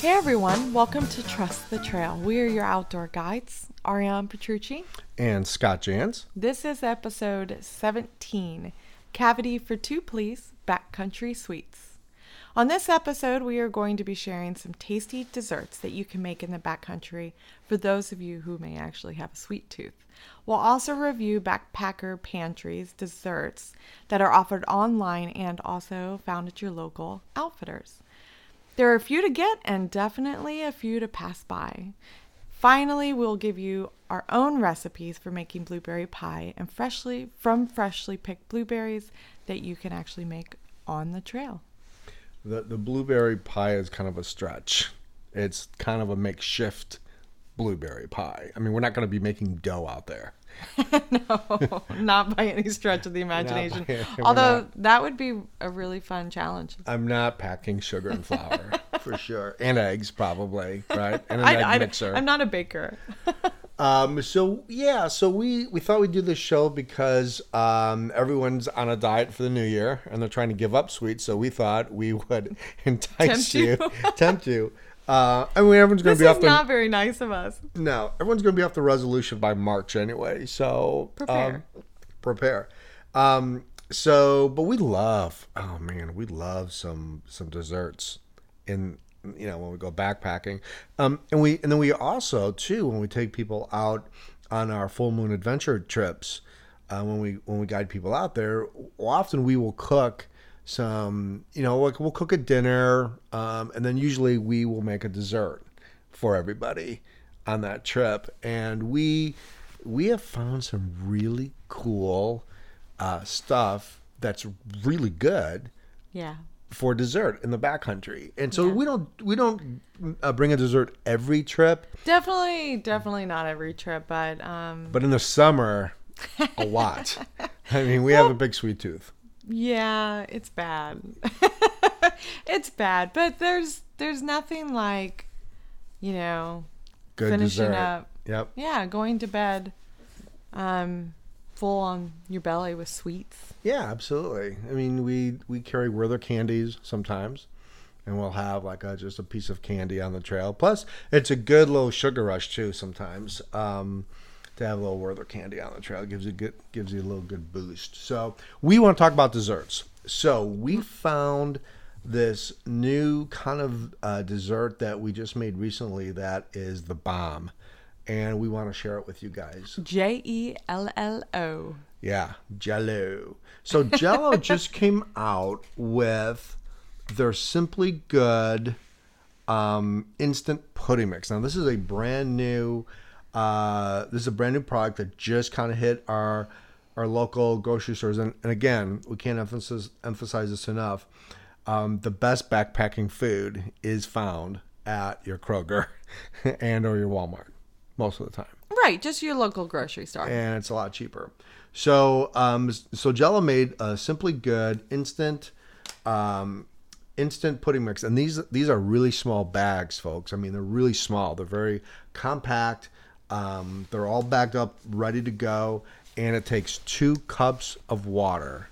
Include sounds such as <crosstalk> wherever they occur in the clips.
Hey everyone, welcome to Trust the Trail. We are your outdoor guides, Ariane Petrucci. And Scott Jans. This is episode 17 Cavity for Two Please Backcountry Sweets. On this episode, we are going to be sharing some tasty desserts that you can make in the backcountry for those of you who may actually have a sweet tooth. We'll also review backpacker pantries desserts that are offered online and also found at your local outfitters. There are a few to get and definitely a few to pass by. Finally, we'll give you our own recipes for making blueberry pie and freshly from freshly picked blueberries that you can actually make on the trail. The the blueberry pie is kind of a stretch. It's kind of a makeshift blueberry pie. I mean, we're not going to be making dough out there. <laughs> no, not by any stretch of the imagination. by- Although not. that would be a really fun challenge. I'm not packing sugar and flour <laughs> for sure, and eggs probably, right? And an egg mixer. I'm not a baker. <laughs> Um, so yeah, so we we thought we'd do this show because um, everyone's on a diet for the new year and they're trying to give up sweets. So we thought we would entice Tempt you, you. tempt you. Uh, I mean, everyone's going to be This is off the not very nice of us. no, everyone's going to be off the resolution by March anyway. So Prepare. um, prepare. Um, so, but we love. Oh man, we love some some desserts in you know when we go backpacking. Um, and we and then we also too when we take people out on our full moon adventure trips. Uh, when we when we guide people out there, often we will cook some. You know, like we'll cook a dinner, um, and then usually we will make a dessert for everybody on that trip. And we we have found some really cool uh, stuff that's really good Yeah. for dessert in the backcountry. And so Yeah. we don't we don't uh, bring a dessert every trip, Definitely, definitely not every trip, but um, but in the summer, a lot. <laughs> I mean, we have a big sweet tooth. Yeah, it's bad. <laughs> it's bad, but there's there's nothing like, you know, Good finishing dessert. up. Yep. Yeah, going to bed, um, full on your belly with sweets. Yeah, absolutely. I mean, we we carry Werther candies sometimes, and we'll have like a, just a piece of candy on the trail. Plus, it's a good little sugar rush too. Sometimes um, to have a little Werther candy on the trail gives you good gives you a little good boost. So we want to talk about desserts. So we found this new kind of uh, dessert that we just made recently that is the bomb, and we want to share it with you guys. J E L L O. Yeah, Jello. So Jello <laughs> just came out with their Simply Good um, instant pudding mix. Now this is a brand new. Uh, this is a brand new product that just kind of hit our our local grocery stores, and, and again, we can't emphasize emphasize this enough. Um, the best backpacking food is found at your Kroger <laughs> and or your Walmart most of the time Right, just your local grocery store. and it's a lot cheaper. So, um, so Jello made a simply good instant, um, instant pudding mix, and these these are really small bags, folks. I mean, they're really small. They're very compact. Um, they're all bagged up, ready to go, and it takes two cups of water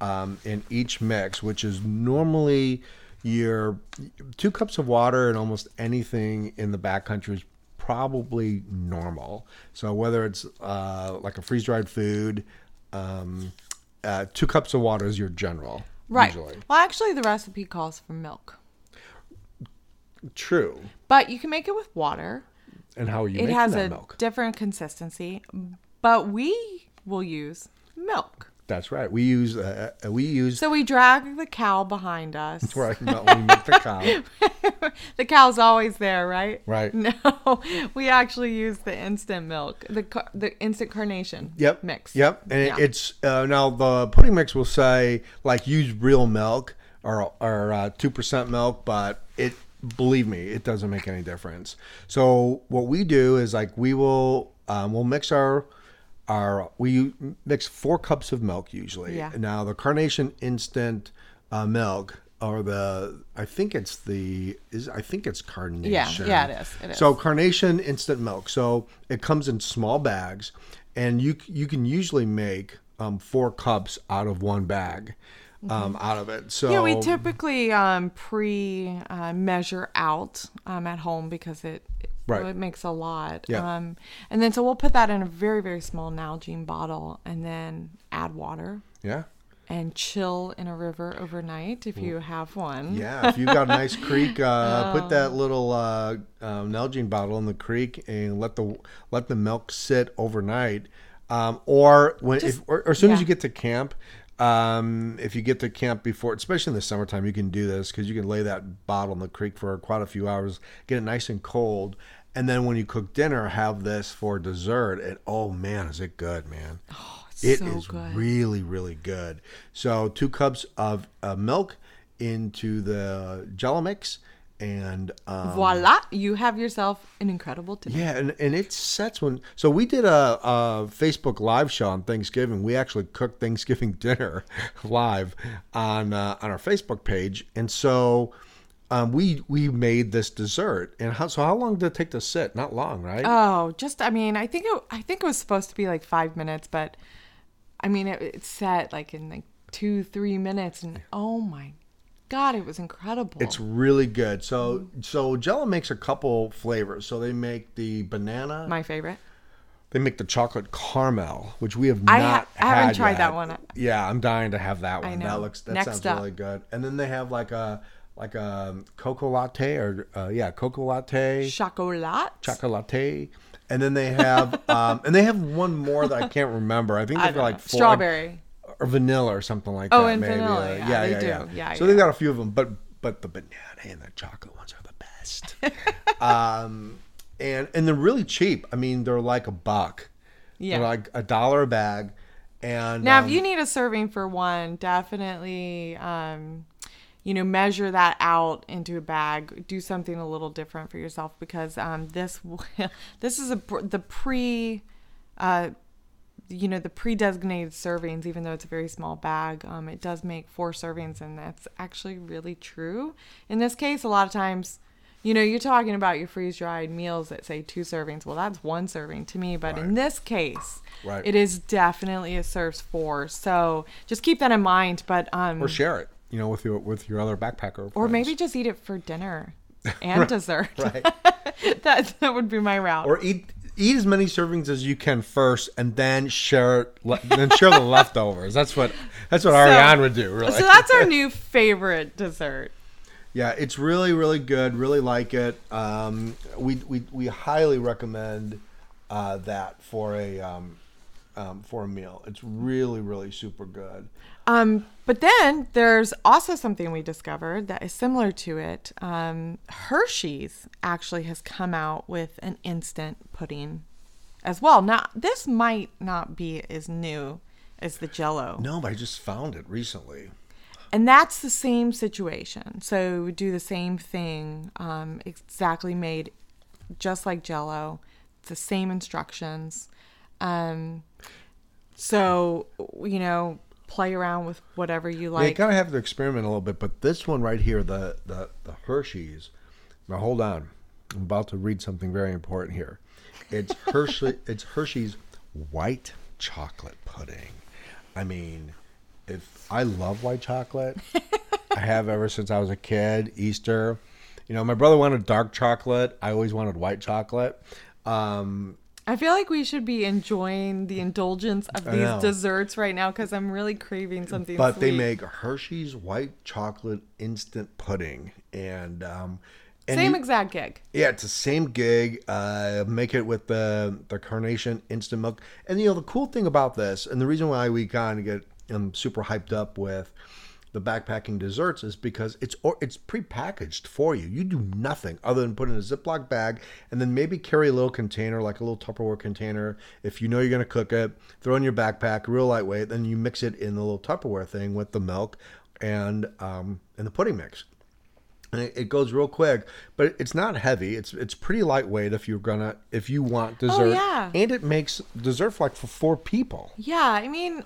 um, in each mix, which is normally your two cups of water and almost anything in the backcountry is probably normal. So whether it's uh, like a freeze dried food, um, uh, two cups of water is your general. right. Usually. Well, actually, the recipe calls for milk, True. but you can make it with water. And how are you it making has that a milk? different consistency, but we will use milk. That's right. We use uh, uh, we use So we drag the cow behind us. That's right. no, we make the cow. <laughs> the cow's always there, right? Right. No, <laughs> we actually use the instant milk, the the instant carnation Yep. mix. Yep. And Yeah. it's uh, now the pudding mix will say like use real milk or or uh, two percent milk, but it believe me, it doesn't make any difference. So what we do is like we will um, we'll mix our our we mix four cups of milk usually. Yeah. Now the carnation instant uh, milk or the I think it's the is I think it's carnation. yeah, yeah, it is, it is. So carnation instant milk. So it comes in small bags, and you you can usually make um, four cups out of one bag. Um, out of it. So Yeah, we typically um, pre uh, measure out um, at home because it it, Right. it makes a lot. Yeah. Um, and then so we'll put that in a very very small Nalgene bottle and then add water yeah. and chill in a river overnight if you have one. Yeah, if you've got a nice <laughs> creek, uh, put that little uh, um, Nalgene bottle in the creek and let the let the milk sit overnight. Um, or when, Just- if, or, or as soon as you get to camp, um, if you get to camp before, especially in the summertime, you can do this because you can lay that bottle in the creek for quite a few hours, get it nice and cold, and then when you cook dinner, have this for dessert. And oh man, is it good, man! It is Oh, so good. really, really good. So two cups of uh, milk into the Jello mix, and um, Voila, you have yourself an incredible dinner. yeah, and, and it sets when. So we did a, a Facebook live show on Thanksgiving. We actually cooked Thanksgiving <laughs> dinner live on uh, on our Facebook page, and so. Um, we we made this dessert, and how so? How long did it take to sit? Not long, right? Oh, just I mean, I think it I think it was supposed to be like five minutes, but I mean it, it set like in like two three minutes, and oh my god, it was incredible. It's really good. So so Jello makes a couple flavors. So they make the banana, my favorite. they make the chocolate caramel, which we have I not. ha- I haven't tried yet. that one. Yeah, I'm dying to have that one. know. That looks that Next sounds up. really good. And then they have like a like a cocoa latte or uh, yeah, cocoa latte, Chocolat. chocolate. And then they have um, and they have one more that I can't remember. I think <laughs> they've got like four, strawberry. Or vanilla or something like Oh, that. and maybe. vanilla, Uh, yeah, they yeah, do. yeah. Yeah, so yeah. they've got a few of them, but but the banana and the chocolate ones are the best. <laughs> um, and and they're really cheap. I mean, they're like a buck. Yeah. They're like a dollar a bag. And Now, um, if you need a serving for one, definitely, um, you know, measure that out into a bag. Do something a little different for yourself because um, this <laughs> this is a the pre, uh, you know, the pre-designated servings. Even though it's a very small bag, um, it does make four servings, and that's actually really true. In this case, a lot of times. You know, you're talking about your freeze dried meals that say two servings. Well, that's one serving to me, but in this case, Right. it is definitely it serves four. So just keep that in mind. But um, or share it, you know, with your with your other backpacker. or maybe just eat it for dinner <laughs> and dessert. right. <laughs> that that would be my route. or eat eat as many servings as you can first, and then share it, le- then share the <laughs> leftovers. That's what that's what Ariane would do. Really. So that's our new favorite dessert. Yeah, it's really, really good. Really like it. Um, we, we we highly recommend uh, that for a um, um, for a meal. It's really, really super good. Um, but then there's also something we discovered that is similar to it. Um, Hershey's actually has come out with an instant pudding as well. Now, this might not be as new as the Jello. No, but I just found it recently. And that's the same situation. So we do the same thing, um, exactly made just like Jello. It's the same instructions. Um, so you know, play around with whatever you like. you kind of have to experiment a little bit. But this one right here, the the the Hershey's. Now hold on, I'm about to read something very important here. It's <laughs> Hershey. it's Hershey's white chocolate pudding. I mean, if I love white chocolate, <laughs> I have ever since I was a kid. Easter, you know, my brother wanted dark chocolate. I always wanted white chocolate. Um, I feel like we should be enjoying the indulgence of I these know. desserts right now because I'm really craving something. but they make Hershey's white chocolate instant pudding, and um, and same you- exact gig. Yeah, it's the same gig. Uh, make it with the the carnation instant milk, and you know the cool thing about this, and the reason why we kind of get um, super hyped up with the backpacking desserts is because it's or it's prepackaged for you. You do nothing other than put in a Ziploc bag and then maybe carry a little container, like a little Tupperware container. If you know you're going to cook it, throw in your backpack, real lightweight. Then you mix it in the little Tupperware thing with the milk and um, and the pudding mix and it, it goes real quick but it's not heavy it's it's pretty lightweight if you're gonna if you want dessert Oh, yeah. and it makes dessert like for four people Yeah, I mean,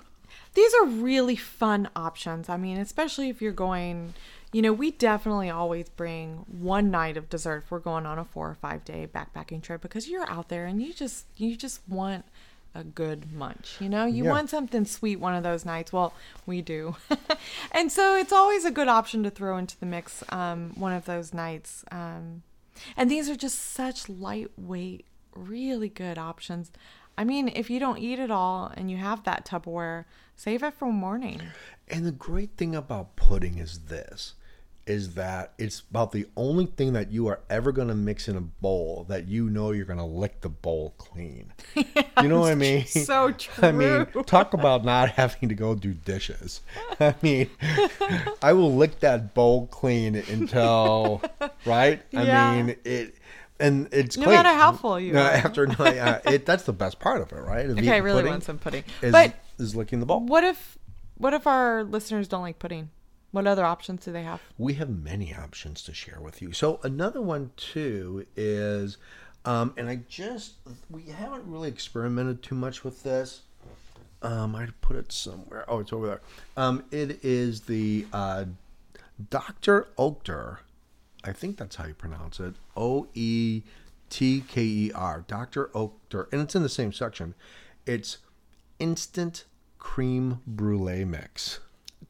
these are really fun options. I mean, especially if you're going, you know, we definitely always bring one night of dessert if we're going on a four or five day backpacking trip because you're out there and you just you just want a good munch. You know, you Yeah. want something sweet one of those nights. Well, we do. <laughs> and so it's always a good option to throw into the mix um, one of those nights. Um, and these are just such lightweight, really good options. I mean, if you don't eat at all and you have that Tupperware, save it for morning. And the great thing about pudding is this is that it's about the only thing that you are ever going to mix in a bowl that you know you're going to lick the bowl clean. <laughs> you know what I mean? So true. <laughs> I mean, talk about not <laughs> having to go do dishes. I mean, I will lick that bowl clean until, right? Yeah. I mean, it, and it's No clean. matter how full you No. After, no, yeah, uh, it, that's the best part of it, right? Okay, I really pudding want some pudding. But is licking the ball. what if what if our listeners don't like pudding? What other options do they have? we have many options to share with you. So another one too is, um, and I just we haven't really experimented too much with this. Um, I put it somewhere. Oh, it's over there. Um, it is the uh, Doctor Oetker. I think that's how you pronounce it. O E T K E R. Doctor Oetker, and it's in the same section. It's instant cream brulee mix.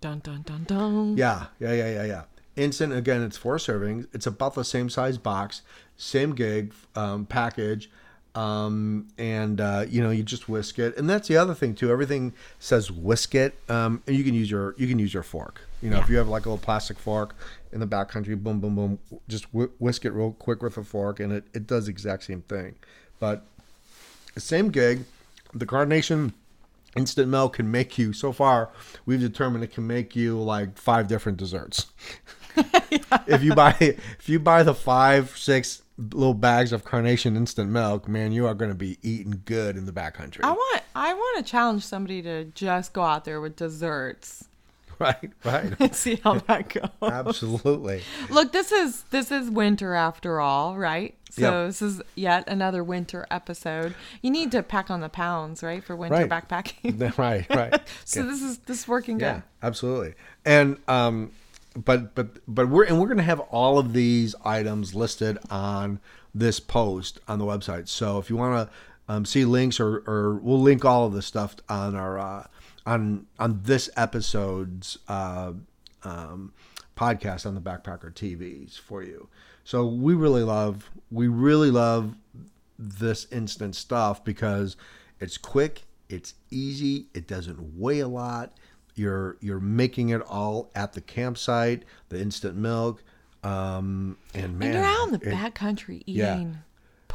Dun dun dun dun. Yeah, yeah, yeah, yeah, yeah. Instant again. It's four servings. It's about the same size box, same gig um, package, um, and uh, you know you just whisk it. And that's the other thing too. Everything says whisk it. Um, and you can use your you can use your fork. You know, if you have like a little plastic fork in the backcountry, boom, boom, boom, just whi whisk it real quick with a fork, and it it does the exact same thing. But same gig. The carnation instant milk can make you so far we've determined it can make you like five different desserts. <laughs> If you buy if you buy the five six little bags of carnation instant milk man you are going to be eating good in the backcountry I want I want to challenge somebody to just go out there with desserts <laughs> right right <laughs> see how that goes. absolutely Look, this is this is winter after all, right? So Yep. this is yet another winter episode. You need to pack on the pounds, right, for winter Right. backpacking. <laughs> right right so this is this is working good. Yeah, absolutely. And um, but but but we're and we're gonna have all of these items listed on this post on the website. So if you want to um, see links or or we'll link all of this stuff on our uh, on on this episode's uh, um, podcast on the Backpacker TVs for you. So we really love we really love this instant stuff because it's quick, it's easy, it doesn't weigh a lot. You're you're making it all at the campsite, the instant milk, um, and man, And you're out in the backcountry yeah.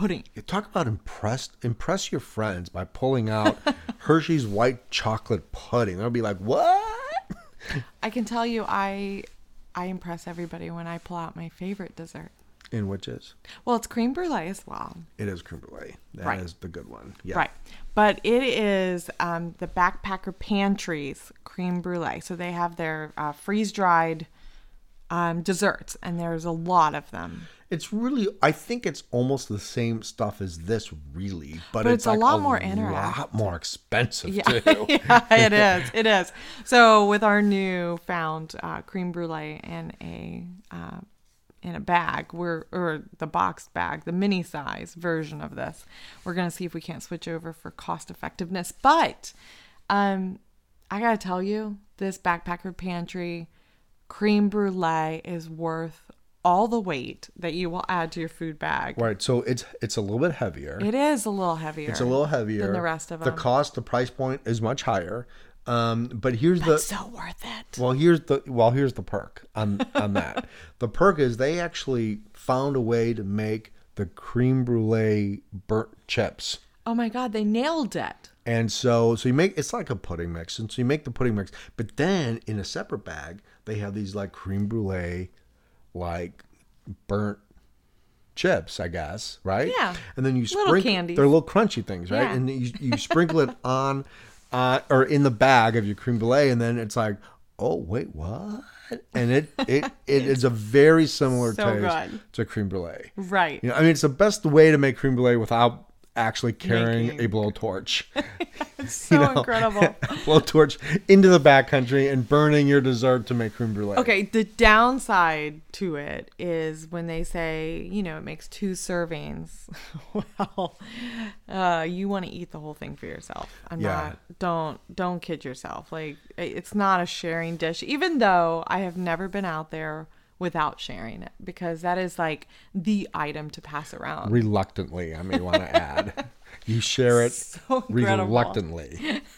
Pudding. you talk about impressed impress your friends by pulling out <laughs> Hershey's white chocolate pudding. They'll be like, "What?" I can tell you, I I impress everybody when I pull out my favorite dessert. In which is Well, it's cream brulee as well. it is cream brulee. That is Right. the good one. Yeah. Right. But it is um, the Backpacker Pantry's cream brulee. So they have their uh, freeze dried um, desserts, and there's a lot of them. It's really, I think it's almost the same stuff as this, really, but, But it's, it's a like lot a more lot more expensive Yeah, too. <laughs> yeah, it is. It is. So with our new found uh, cream brulee in a uh, in a bag, we're or the boxed bag, the mini size version of this, we're gonna see if we can't switch over for cost effectiveness. But um, I gotta tell you, this backpacker pantry cream brulee is worth all the weight that you will add to your food bag. Right. So it's it's a little bit heavier. It is a little heavier. it's a little heavier than the rest of them. The cost, the price point is much higher. Um, but here's the so worth it. well, here's the well, here's the perk on on that. <laughs> the perk is they actually found a way to make the cream brulee burnt chips. Oh my god, they nailed it. And so, so you make it's like a pudding mix, and so you make the pudding mix. But then in a separate bag, they have these like creme brulee, like burnt chips, I guess, right? Yeah. And then you Little sprinkle candies. they're little crunchy things, right? Yeah. And you you sprinkle it <laughs> on, uh, or in the bag of your creme brulee, and then it's like, oh wait, what? And it it it is a very similar <laughs> So taste good. to creme brulee. Right. You know, I mean, it's the best way to make creme brulee without actually carrying Making- a blowtorch. <laughs> It's <laughs> so incredible. <laughs> blowtorch into the backcountry and burning your dessert to make creme brulee. Okay, the downside to it is when they say, you know, it makes two servings. well, uh, you want to eat the whole thing for yourself. I'm Yeah. not. Don't don't kid yourself. Like it's not a sharing dish. Even though I have never been out there without sharing it because that is like the item to pass around. Reluctantly, I may want to <laughs> add. You share it So reluctantly. <laughs>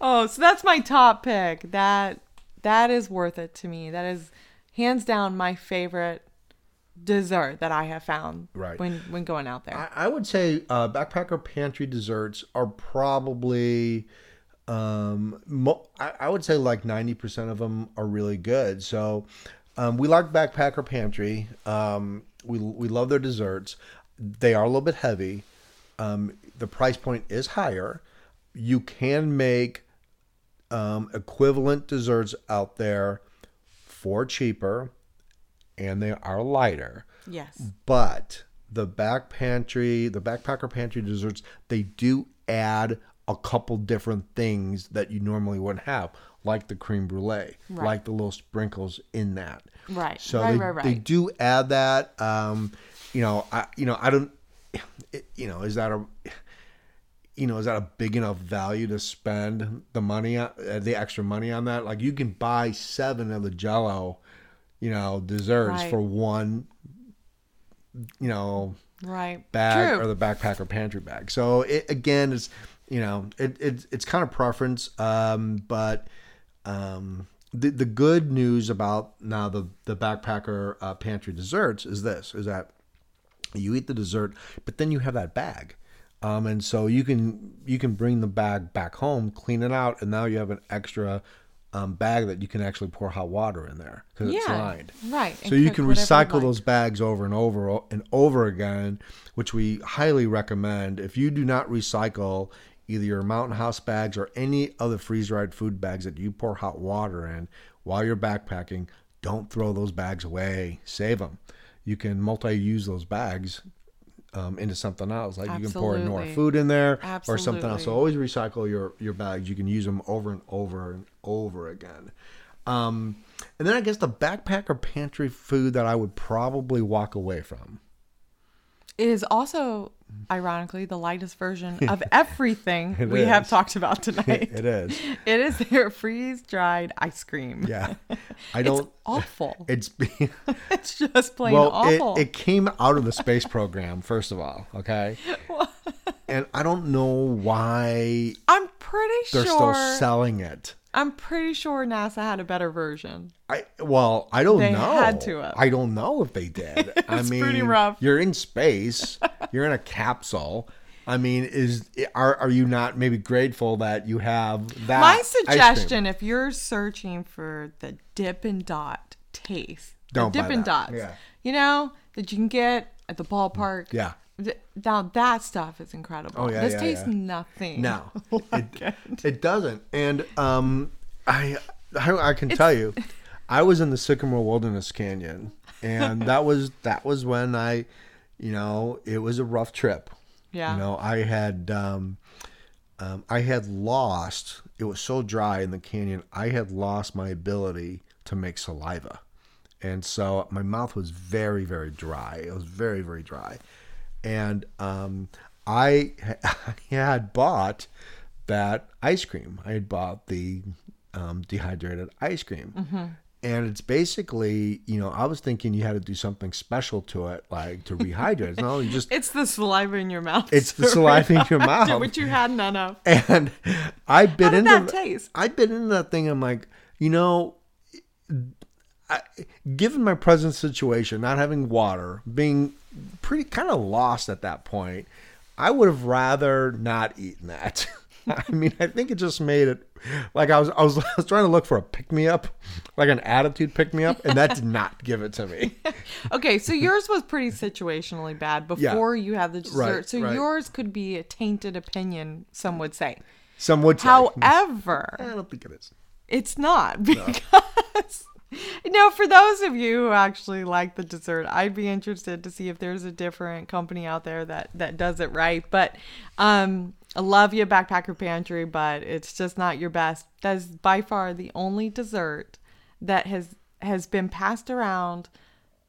Oh, so that's my top pick. That that is worth it to me. That is hands down my favorite dessert that I have found Right. when when going out there. I, I would say uh, backpacker pantry desserts are probably, um, mo- I, I would say like ninety percent of them are really good. So, um, we like backpacker pantry. Um, we we love their desserts. They are a little bit heavy. Um, the price point is higher. You can make um, equivalent desserts out there for cheaper, and they are lighter yes. but the back pantry the backpacker pantry desserts they do add a couple different things that you normally wouldn't have like the cream brulee Right. like the little sprinkles in that Right. so right, they, right, right. they do add that um you know i you know i don't it, you know is that a you know is that a big enough value to spend the money uh, the extra money on that like you can buy seven of the jello you know desserts Right. for one you know right. bag True. or the backpack or pantry bag. So it again is you know it, it it's kind of preference, um, but um, the the good news about now the the backpacker uh, pantry desserts is this is that you eat the dessert, but then you have that bag. Um, and so you can you can bring the bag back home, clean it out, and now you have an extra um, bag that you can actually pour hot water in there because it's lined. right, So you can whatever you recycle those bags over and over and over again, which we highly recommend. If you do not recycle either your Mountain House bags or any other freeze dried food bags that you pour hot water in while you're backpacking, don't throw those bags away. Save them. You can multi use those bags um, into something else. Like you can pour more food in there or something else. So always recycle your, your bags. You can use them over and over and over again. Um, and then I guess the backpacker pantry food that I would probably walk away from. It is also, ironically, the lightest version <laughs> of everything we have talked about tonight. <laughs> It is. <laughs> it is their freeze dried ice cream. Yeah. I don't. awful. It's It's just plain well, awful. it, it came out of the space program first of all, okay, and I don't know why I'm pretty they're sure. still selling it. I'm pretty sure NASA had a better version. I well, I don't They know. had to have. I don't know if they did. <laughs> I It's mean, pretty rough. You're in space. you're in a capsule. I mean, is are are you not maybe grateful that you have that? My ice cream? suggestion, if you're searching for the Dippin' Dot taste, Don't the buy Dippin' that. Dots, Yeah. you know that you can get at the ballpark. Yeah. Th- Now that stuff is incredible. Oh, yeah, this yeah, tastes yeah. nothing. No, <laughs> like it, it. it doesn't. And um, I I, I can tell you, I was in the Sycamore Wilderness Canyon, and that was that was when I, you know, it was a rough trip. Yeah. You know, I had um, um, I had lost. It was so dry in the canyon. I had lost my ability to make saliva, and so my mouth was very very dry. It was very very dry, and um, I, <laughs> I had bought that ice cream. I had bought the um, dehydrated ice cream. And it's basically, you know, I was thinking you had to do something special to it, like to rehydrate. No, you just <laughs> It's the saliva in your mouth. it's the <laughs> saliva in your mouth. which you had none of. And I bit How did into that taste? I bit into that thing. I'm like, you know, I, given my present situation, not having water, being pretty kind of lost at that point, I would have rather not eaten that. <laughs> I mean, I think it just made it like I was I was, <laughs> I was trying to look for a pick me up, like an attitude pick me up, and that did <laughs> not give it to me. Okay, so yours was pretty situationally bad before you had the dessert. Right, so right. yours could be a tainted opinion, some would say. Some would say. However, I don't think it is. it's not because No, for those of you who actually like the dessert, I'd be interested to see if there's a different company out there that that does it right. But um, I love you, Backpacker Pantry, but it's just not your best. That's by far the only dessert that has has been passed around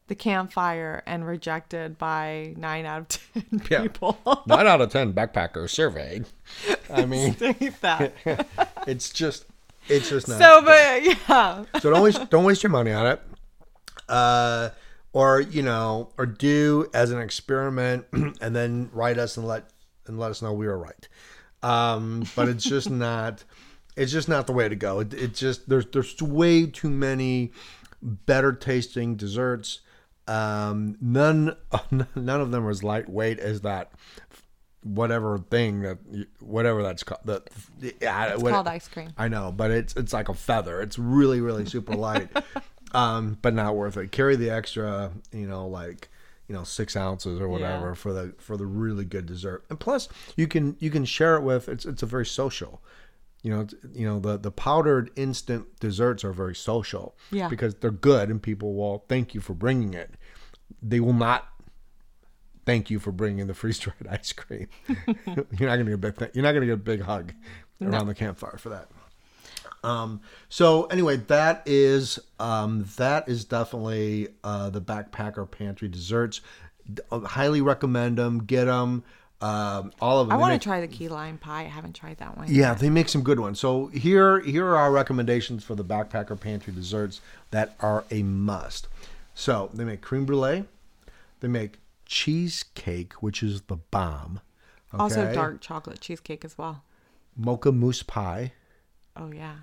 the campfire and rejected by nine out of ten Yeah. people. Nine out of ten backpackers surveyed. I <laughs> mean, <laughs> it's just, it's just not. so, but yeah, so don't waste don't waste your money on it. Uh or you know or do as an experiment <clears throat> and then write us and let and let us know we were right. Um but it's just <laughs> not it's just not the way to go. It, it just there's there's way too many better tasting desserts. Um none <laughs> none of them are as lightweight as that whatever thing that you- whatever that's called the yeah, it's what- called ice cream. I know, but it's it's like a feather. It's really really super light, <laughs> um, but not worth it. Carry the extra, you know, like you know six ounces or whatever Yeah. for the for the really good dessert. And plus, you can you can share it with. It's it's a very social. You know, it's- you know the the powdered instant desserts are very social. Yeah. because they're good and people will thank you for bringing it. They will not thank you for bringing the freeze dried <laughs> ice cream. you're not gonna get a big th- you're not gonna get a big hug around the campfire for that. Um, so anyway, that is um, that is definitely uh, the backpacker pantry desserts. D- uh, highly recommend them. Get them. Um, all of them. I want to try the key lime pie. I haven't tried that one. yeah, they make some good ones. So here, here are our recommendations for the backpacker pantry desserts that are a must. So they make creme brulee, they make cheesecake, which is the bomb. Also, dark chocolate cheesecake as well. mocha mousse pie, Oh yeah.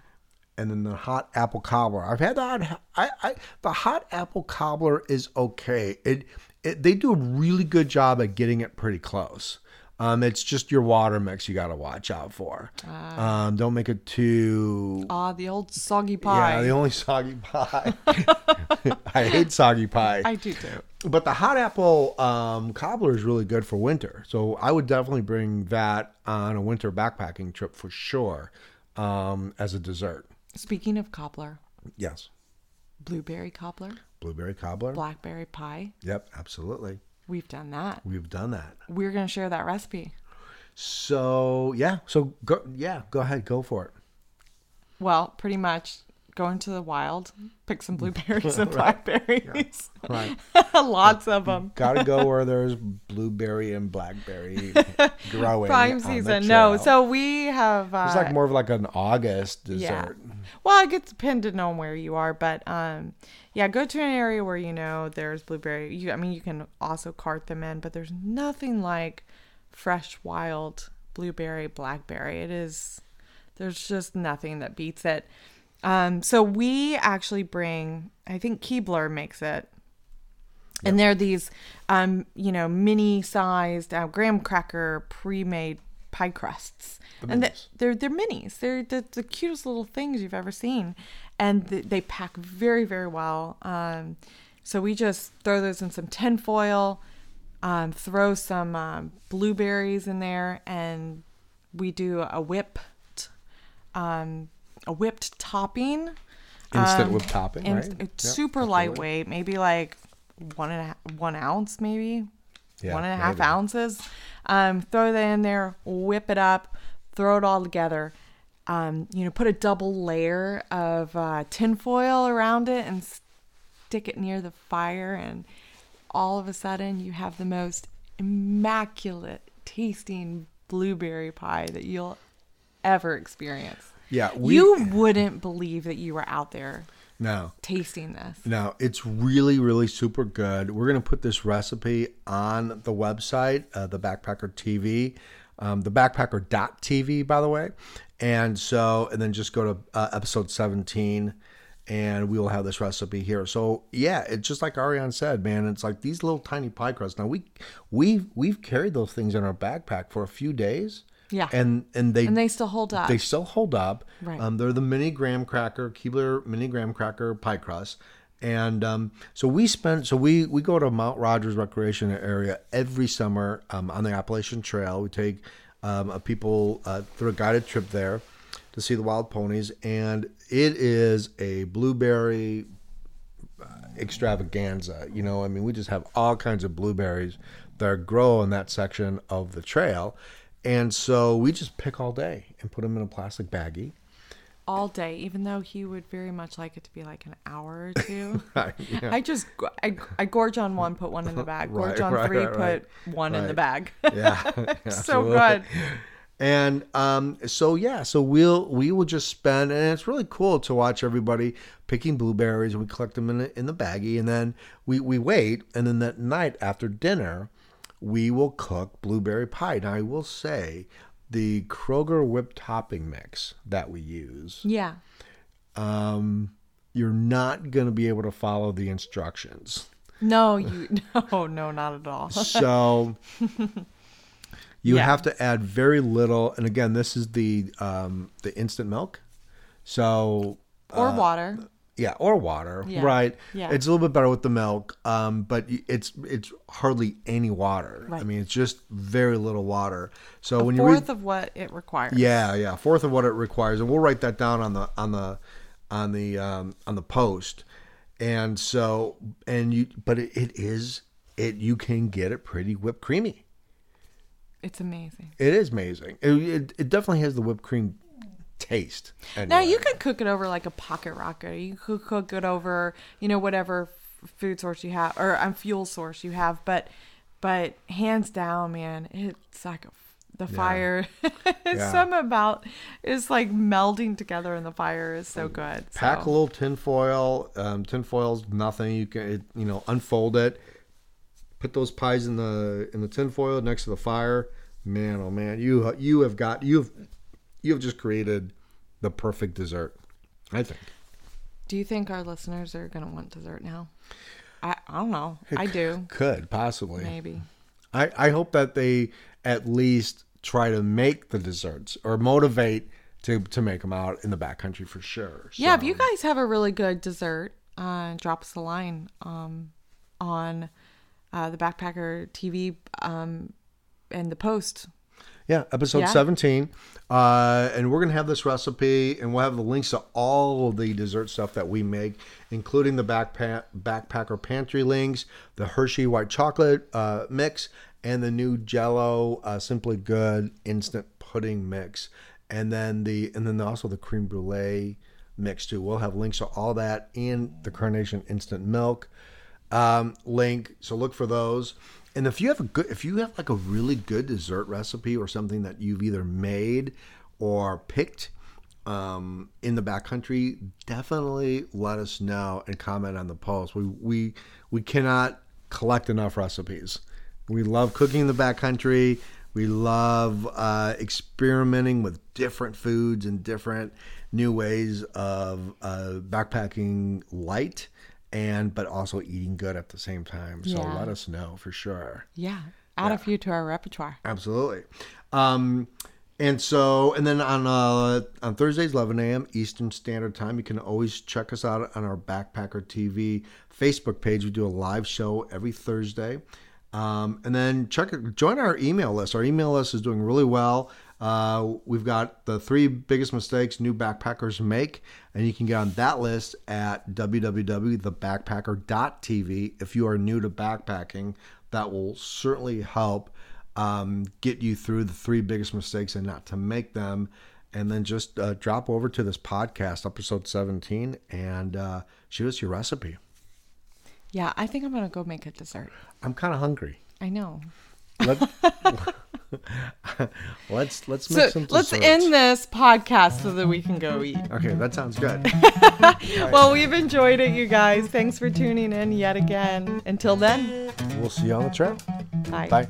and then the hot apple cobbler. I've had that. I, I the hot apple cobbler is okay. It, it they do a really good job at getting it pretty close. Um, it's just your water mix you got to watch out for. um, don't make it too Ah, the old soggy pie. Yeah, the only soggy pie. <laughs> I hate soggy pie. I do too. but the hot apple um, cobbler is really good for winter. So I would definitely bring that on a winter backpacking trip for sure um, as a dessert. Speaking of cobbler, Yes. blueberry cobbler, Blueberry cobbler. blackberry pie. Yep, absolutely. We've done that. We've done that. We're gonna share that recipe. So yeah, so go yeah, go ahead, go for it. Well, pretty much go into the wild, pick some blueberries <laughs> and blackberries. Right. <laughs> Lots of them. Gotta go where there's blueberry and blackberry <laughs> growing. Prime season. No, so we have. Uh, It's like more of like an August yeah. dessert. Well, it gets dependent on where you are, but um, yeah, go to an area where you know there's blueberry. You, I mean, you can also cart them in, but there's nothing like fresh, wild blueberry, blackberry. It is. There's just nothing that beats it. Um, so we actually bring. I think Keebler makes it. And they're these, um, you know, mini-sized uh, graham cracker pre-made pie crusts, and they, they're they're minis. They're the, the cutest little things you've ever seen, and th- they pack very very well. Um, so we just throw those in some tin foil, um, throw some um, blueberries in there, and we do a whipped, um, a whipped topping. Instant Um, whipped topping, and right? It's Yep, super absolutely. lightweight, maybe like one and a half, one ounce, maybe Yeah, one and a half maybe. ounces. Um, throw that in there, whip it up, throw it all together. Um, you know, put a double layer of uh, tinfoil around it and stick it near the fire, and all of a sudden you have the most immaculate tasting blueberry pie that you'll ever experience. Yeah, we you wouldn't believe that you were out there no. tasting this. No, it's really, really super good. We're gonna put this recipe on the website, uh, the Backpacker TV, um, the Backpacker.tv, by the way. And so, and then just go to uh, episode 17, and we will have this recipe here. So yeah, it's just like Ariane said, man. It's like these little tiny pie crusts. Now we we've we've carried those things in our backpack for a few days. Yeah. and and they And they still hold up. they still hold up. Right. Um, they're the mini graham cracker, Keebler mini graham cracker pie crust. And um, so we spent, so we we go to Mount Rogers Recreation Area every summer um, on the Appalachian Trail. We take um, a people uh, through a guided trip there to see the wild ponies, and it is a blueberry extravaganza. You know, I mean, we just have all kinds of blueberries that grow in that section of the trail. And so we just pick all day and put them in a plastic baggie. all day, even though he would very much like it to be like an hour or <laughs> two. Right, yeah. I just I, I gorge on one, put one in the <laughs> bag. Gorge Right, on right, three, put one in the bag. Yeah, <laughs> so good. And um, so yeah, so we'll we will just spend, and it's really cool to watch everybody picking blueberries, and we collect them in the, in the baggie, and then we we wait, and then that night after dinner, we will cook blueberry pie. Now I will say, the Kroger whipped topping mix that we use, Yeah. um, you're not going to be able to follow the instructions. No, you <laughs> no, no, not at all. <laughs> So you Yeah. have to add very little. And again, this is the um, the instant milk. So or water. Yeah, or water, Yeah. right? Yeah. It's a little bit better with the milk, um, but it's it's hardly any water. Right. I mean, it's just very little water. So when you Fourth read, of what it requires. yeah, yeah, fourth of what it requires, and we'll write that down on the on the on the um, on the post. And so, and you, but it, it is it. You can get it pretty whipped creamy. It's amazing. It is amazing. It, it, it definitely has the whipped cream taste. Now you can cook it over like a pocket rocket. You could cook it over, you know, whatever f- food source you have or um, fuel source you have. But, but hands down, man, it's like a, f- the fire. <laughs> it's Yeah. something about is like melding together in the fire is so good. pack a little tin foil. Um, tin foil's nothing. You can it, you know unfold it, put those pies in the in the tin foil next to the fire. Man, oh man, you you have got you've you have just created the perfect dessert. I think. Do you think our listeners are gonna want dessert now? I I don't know. I do. Could possibly. Maybe. I, I hope that they at least try to make the desserts or motivate to, to make them out in the backcountry for sure. Yeah, if you guys have a really good dessert, uh, drop us a line um, on uh, the Backpacker TV um, and the post. Yeah, episode Yeah. 17. Uh, and we're going to have this recipe, and we'll have the links to all of the dessert stuff that we make, including the backpack, Backpacker Pantry links, the Hershey White Chocolate uh, mix, and the new Jello uh, Simply Good Instant Pudding mix. And then the and then also the cream brulee mix too. We'll have links to all that in the Carnation Instant Milk um, link. So look for those. And if you have a good, if you have like a really good dessert recipe or something that you've either made or picked um, in the backcountry, definitely let us know and comment on the post. We we we cannot collect enough recipes. We love cooking in the backcountry. We love uh, experimenting with different foods and different new ways of uh, backpacking light and but also eating good at the same time. So Yeah. let us know for sure. Yeah, add a few to our repertoire. Absolutely. Um, and so, and then on uh, on Thursdays, 11 a.m. Eastern Standard Time, you can always check us out on our Backpacker TV Facebook page. We do a live show every Thursday. Um, and then check join our email list. Our email list is doing really well. Uh, we've got the three biggest mistakes new backpackers make, and you can get on that list at www.thebackpacker.tv. If you are new to backpacking, that will certainly help um, get you through the three biggest mistakes and not to make them. And then just uh, drop over to this podcast, episode 17, and uh, shoot us your recipe. Yeah, I think I'm gonna go make a dessert. I'm kind of hungry. I know. Let, <laughs> <laughs> let's let's make So some let's end this podcast so that we can go eat. Okay, that sounds good. <laughs> Well, we've enjoyed it, you guys. Thanks for tuning in yet again. Until then, we'll see you on the trail. bye. Bye.